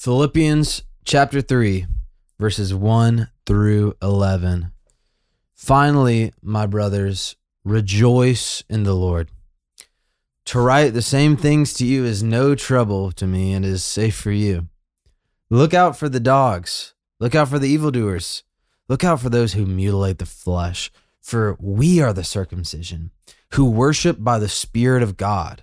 Philippians chapter 3, verses 1 through 11. Finally, my brothers, rejoice in the Lord. To write the same things to you is no trouble to me and is safe for you. Look out for the dogs. Look out for the evildoers. Look out for those who mutilate the flesh, for we are the circumcision, who worship by the Spirit of God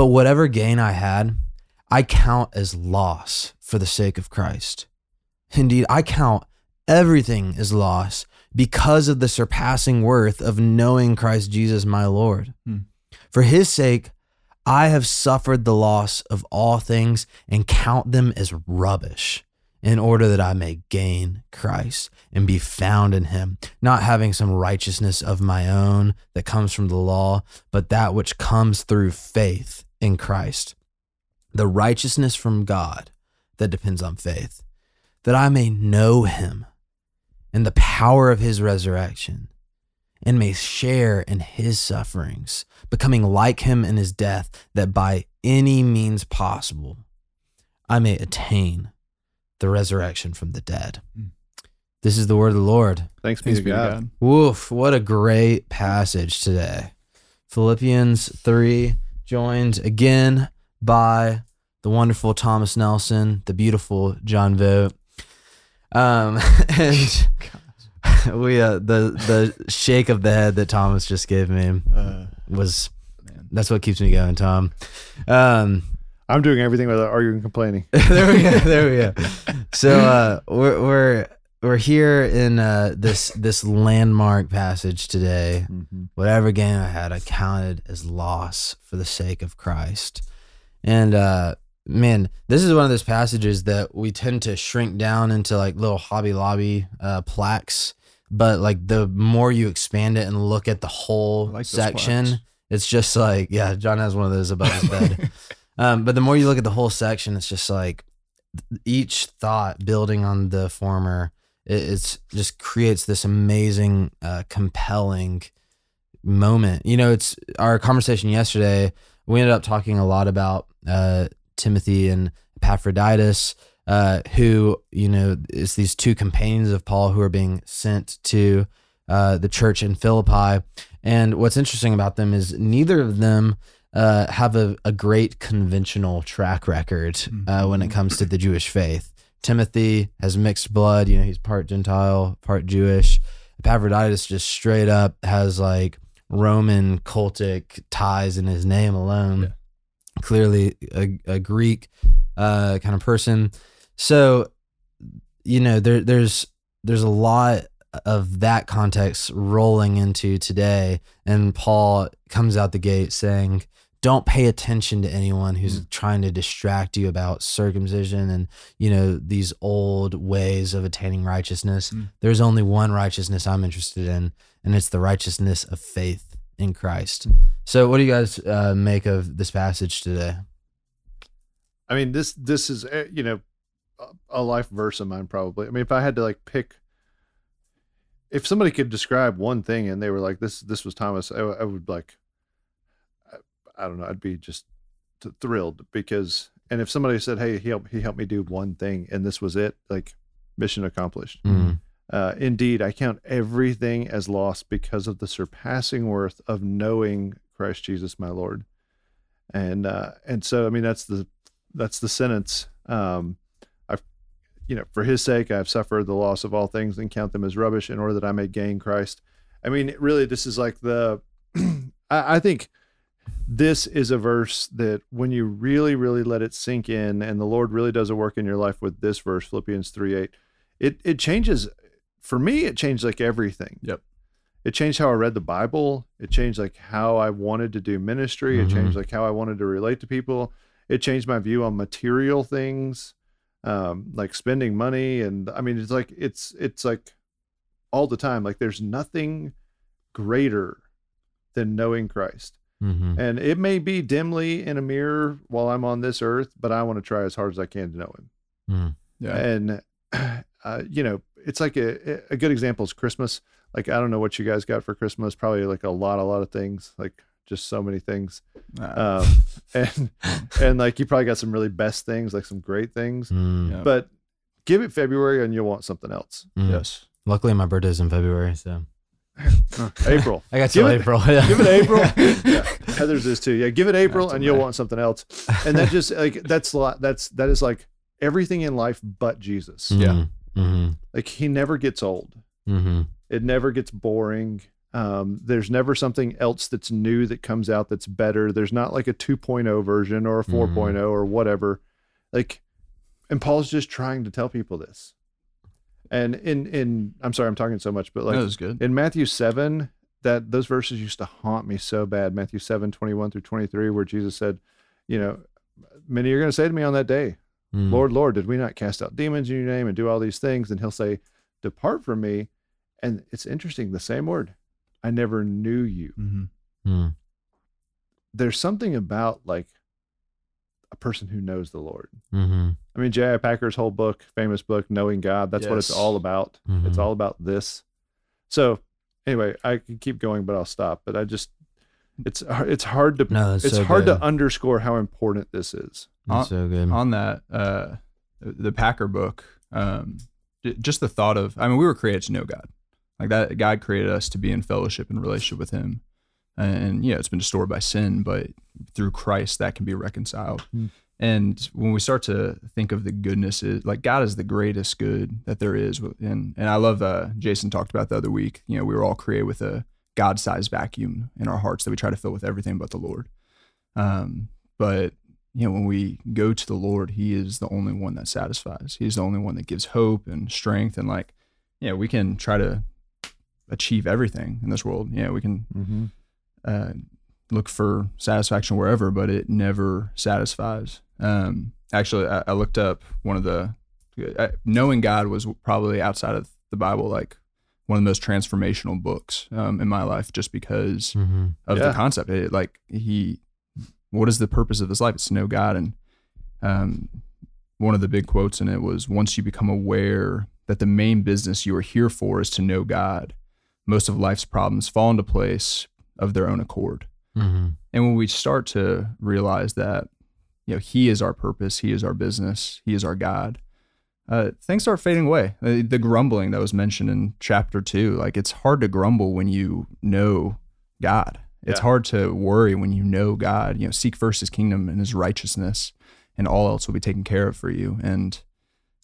But whatever gain I had, I count as loss for the sake of Christ. Indeed, I count everything as loss because of the surpassing worth of knowing Christ Jesus my Lord. Hmm. For his sake, I have suffered the loss of all things and count them as rubbish in order that I may gain Christ and be found in him, not having some righteousness of my own that comes from the law, but that which comes through faith in Christ, the righteousness from God that depends on faith, that I may know him and the power of his resurrection and may share in his sufferings, becoming like him in his death, that by any means possible I may attain the resurrection from the dead. Mm. This is the word of the Lord. Thanks be Thanks to be to God. God. Woof, what a great passage today. Philippians 3, joined again by the wonderful Thomas Nelson, the beautiful John Vogt. Um, and we uh, the the shake of the head that Thomas just gave me Uh, was man. that's what keeps me going, Tom. Um, I'm doing everything without arguing and complaining. there we go. There we go. So uh, we're we're we're here in uh, this this landmark passage today. Mm-hmm. Whatever gain I had, I counted as loss for the sake of Christ. And uh, man, this is one of those passages that we tend to shrink down into like little Hobby Lobby uh, plaques. But like the more you expand it and look at the whole like section, it's just like yeah, John has one of those above his bed. Um, but the more you look at the whole section, it's just like each thought building on the former. It, it's just creates this amazing, uh, compelling moment. You know, it's our conversation yesterday. We ended up talking a lot about uh, Timothy and Epaphroditus, uh, who you know is these two companions of Paul who are being sent to uh, the church in Philippi. And what's interesting about them is neither of them uh, have a, a great conventional track record uh, when it comes to the Jewish faith. Timothy has mixed blood. You know, he's part Gentile, part Jewish. Epaphroditus just straight up has like Roman cultic ties in his name alone. Yeah. Clearly a, a Greek uh, kind of person. So, you know, there there's there's a lot of that context rolling into today, and Paul comes out the gate saying, "Don't pay attention to anyone who's trying to distract you about circumcision and you know these old ways of attaining righteousness. Mm. There's only one righteousness I'm interested in, and it's the righteousness of faith in Christ." So, what do you guys uh, make of this passage today? I mean, this this is eh, you know a- a life verse of mine probably. I mean, if I had to like pick, if somebody could describe one thing and they were like this this was Thomas, I, I would like, I, I don't know, I'd be just th- thrilled because and if somebody said, hey, he helped he helped me do one thing and this was it, like mission accomplished. Mm. Uh, indeed, I count everything as lost because of the surpassing worth of knowing Christ Jesus, my Lord. And uh, and so, I mean, that's the that's the sentence. Um, I've, you know, for His sake, I've suffered the loss of all things and count them as rubbish in order that I may gain Christ. I mean, really, this is like the. I, I think this is a verse that when you really, really let it sink in, and the Lord really does a work in your life with this verse, Philippians three eight, it it changes for me it changed like everything Yep. it changed how i read the bible it changed like how i wanted to do ministry Mhm. it changed like how i wanted to relate to people it changed my view on material things um, like spending money, and I mean, it's like it's it's like all the time. Like there's nothing greater than knowing Christ. Mm-hmm. And it may be dimly in a mirror while I'm on this earth, but I want to try as hard as I can to know him. Mm. Yeah. And, uh, you know, it's like a, a good example is Christmas. Like, I don't know what you guys got for Christmas. Probably like a lot, a lot of things, like just so many things. Uh, Um, and, and like you probably got some really best things, like some great things, Mm. Yeah. but give it February and you'll want something else. Mm. yes. Luckily, my birthday's in February, so April. I got till Give it- April. yeah. give it April. yeah, Heather's is too. Yeah, give it April, That's and you'll okay. want something else. And that just like that's a lot. That's that is like everything in life but Jesus. Yeah. Mm-hmm. Like he never gets old. Mm-hmm. It never gets boring. Um, there's never something else that's new that comes out that's better. There's not like a 2.0 version or a 4.0 or whatever. Like, and Paul's just trying to tell people this. And in in I'm sorry I'm talking so much, but like that was good. in Matthew 7, that those verses used to haunt me so bad. Matthew 7, 21 through 23, where Jesus said, you know, many are going to say to me on that day, Mm. Lord, Lord, did we not cast out demons in your name and do all these things? And he'll say, Depart from me. And it's interesting, the same word. I never knew you. hmm Mm. There's something about like a person who knows the Lord. Mm-hmm. I mean, J.I. Packer's whole book, famous book, Knowing God, that's what it's all about. Mhm. It's all about this. So, anyway, I can keep going, but I'll stop. But I just, it's it's hard to No, it's so hard good. to underscore how important this is. That's so good. on that uh the packer book um just the thought of i mean we were created to know god like that god created us to be in fellowship and relationship with him and yeah it's been distorted by sin but through christ that can be reconciled Hmm. and when we start to think of the goodness is like god is the greatest good that there is and and i love uh jason talked about the other week you know we were all created with a god-sized vacuum in our hearts that we try to fill with everything but the lord um but you know, when we go to the Lord, He is the only one that satisfies. He's the only one that gives hope and strength. And like, you know, we can try to achieve everything in this world. You know, we can Mm-hmm. Uh, look for satisfaction wherever, but it never satisfies. Um, actually, I, I looked up one of the uh, knowing God was probably outside of the Bible, like one of the most transformational books um, in my life, just because mm-hmm. of Yeah. the concept. It, like he, what is the purpose of his life? It's to know God. And um, one of the big quotes in it was, "Once you become aware that the main business you are here for is to know God, most of life's problems fall into place of their own accord." Mm-hmm. And when we start to realize that, you know, He is our purpose, He is our business, He is our God, uh, things start fading away. Uh, The grumbling that was mentioned in chapter two, like it's hard to grumble when you know God. It's Yeah. hard to worry when you know God. You know, seek first His kingdom and His righteousness, and all else will be taken care of for you. And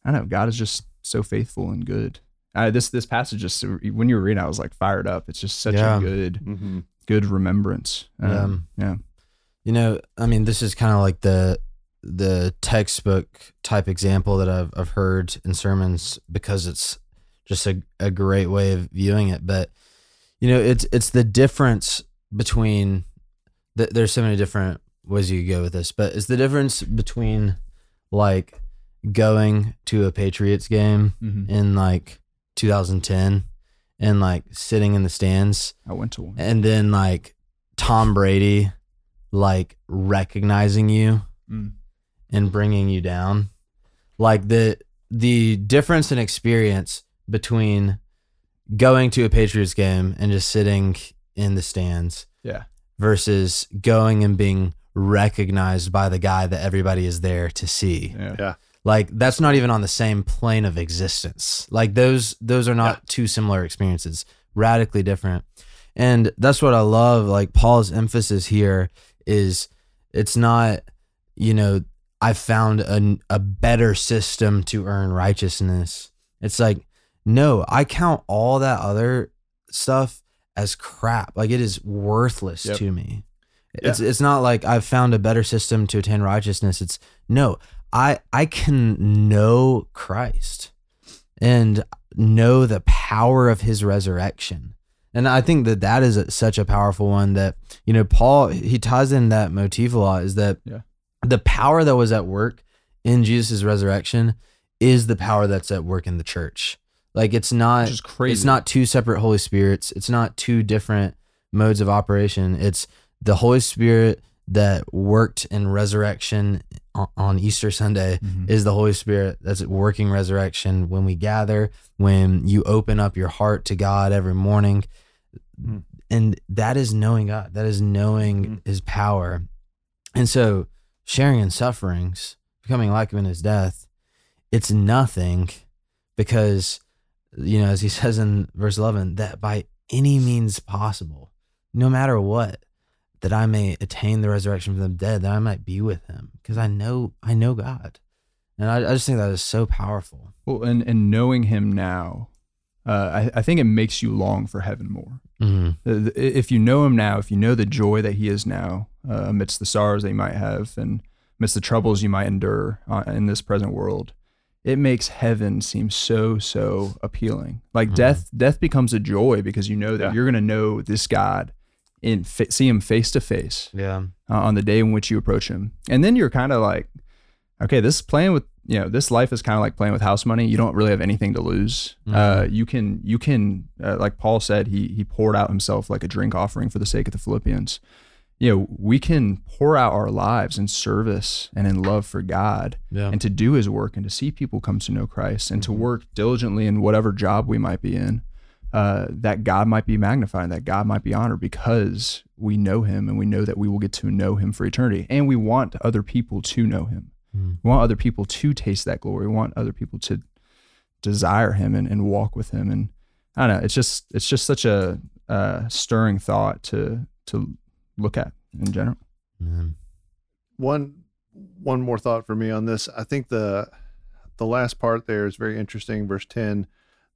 I don't know God is just so faithful and good. Uh, this this passage just when you were reading, I was like fired up. It's just such Yeah. a good Mm-hmm. Good remembrance. Um, yeah. You know, I mean, this is kind of like the the textbook type example that I've I've heard in sermons because it's just a, a great way of viewing it. But you know, it's it's the difference between th- there's so many different ways you could go with this, but it's the difference between like going to a Patriots game Mm-hmm. in like 2010 and like sitting in the stands I went to one. and then like Tom Brady like recognizing you Mm. and bringing you down like the the difference in experience between going to a Patriots game and just sitting in the stands Yeah. versus going and being recognized by the guy that everybody is there to see Yeah. Like that's not even on the same plane of existence. Like those those are not two similar experiences. Radically different. And that's what i love like paul's emphasis here is it's not you know i found a, a better system to earn righteousness. It's like no i count all that other stuff as crap. Like it is worthless Yep. to me. It's it's not like i've found a better system to attain righteousness. It's no I I can know Christ and know the power of his resurrection. And I think that that is a, such a powerful one that you know Paul he ties in that motif a lot is that Yeah. the power that was at work in Jesus' resurrection is the power that's at work in the church. Like it's not Which is crazy. it's not two separate Holy Spirits. It's not two different modes of operation. It's the Holy Spirit that worked in resurrection on, Easter Sunday Mhm. is the Holy Spirit that's working resurrection when we gather, when you open up your heart to God every morning. Mm. And that is knowing God. That is knowing Mm. his power. And so sharing in sufferings, becoming like him in his death, it's nothing because, you know, as he says in verse 11, that by any means possible, no matter what, that I may attain the resurrection from the dead, that I might be with him, because I know I know God, and I, I just think that is so powerful. Well, and and knowing him now, uh, I, I think it makes you long for heaven more. Mm-hmm. If you know him now, if you know the joy that he is now, uh, amidst the sorrows that you might have and amidst the troubles you might endure uh, in this present world, it makes heaven seem so so appealing. Like Mhm. death, death becomes a joy because you know that Yeah. you're going to know this God in fa- see him face to face Yeah, uh, on the day in which you approach him. And then you're kind of like, okay, this is playing with, you know, this life is kind of like playing with house money. You don't really have anything to lose. Mhm. Uh, you can, you can, uh, like Paul said, he, he poured out himself like a drink offering for the sake of the Philippians. You know, we can pour out our lives in service and in love for God yeah, and to do his work and to see people come to know Christ and to Mhm. work diligently in whatever job we might be in, uh, that God might be magnified, that God might be honored because we know him and we know that we will get to know him for eternity. And we want other people to know him. Mhm. We want other people to taste that glory. We want other people to desire him and, and walk with him. And I don't know, it's just it's just such a uh, stirring thought to to look at in general. Man. one one more thought for me on this. I think the the last part there is very interesting. Verse ten,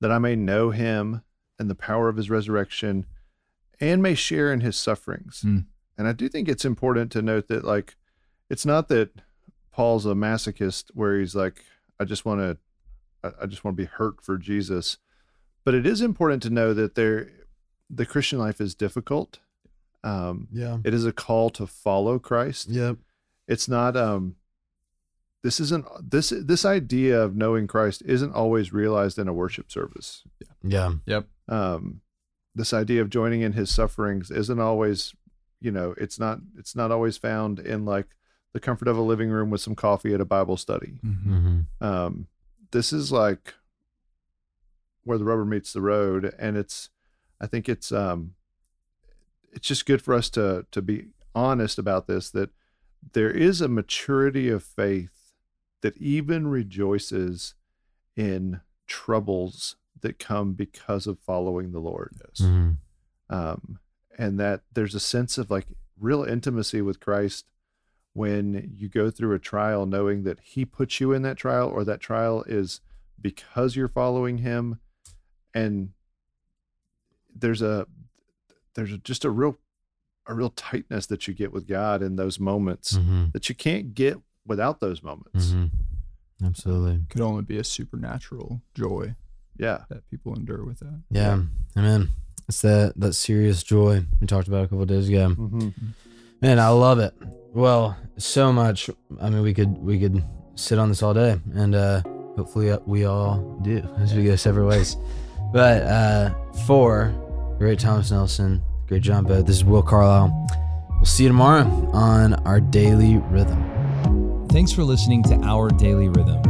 that I may know him and the power of his resurrection, and may share in his sufferings. Mm. And I do think it's important to note that like it's not that Paul's a masochist where he's like, I just want to I, I just want to be hurt for Jesus. But it is important to know that there the Christian life is difficult. Um, Yeah. it is a call to follow Christ Yep. it's not um this isn't this this idea of knowing christ isn't always realized in a worship service Yeah. Um this idea of joining in his sufferings isn't always you know it's not it's not always found in like the comfort of a living room with some coffee at a bible study Mm-hmm. um this is like where the rubber meets the road and it's i think it's um it's just good for us to to be honest about this that there is a maturity of faith that even rejoices in troubles that come because of following the lord Mm-hmm. um, and that there's a sense of like real intimacy with Christ when you go through a trial, knowing that He puts you in that trial, or that trial is because you're following Him, and there's a there's just a real a real tightness that you get with God in those moments Mm-hmm. that you can't get without those moments. Mm-hmm. Absolutely. Could only be a supernatural joy Yeah, that people endure with that. Yeah. Amen. It's that that serious joy we talked about a couple of days ago. mm-hmm. Man, I love it. Well, so much. I mean, we could we could sit on this all day, and uh, hopefully uh, we all do as we go separate ways. But uh, for great Thomas Nelson, great John Boat, this is Will Carlisle. We'll see you tomorrow on our daily rhythm. Thanks for listening to Our Daily Rhythm.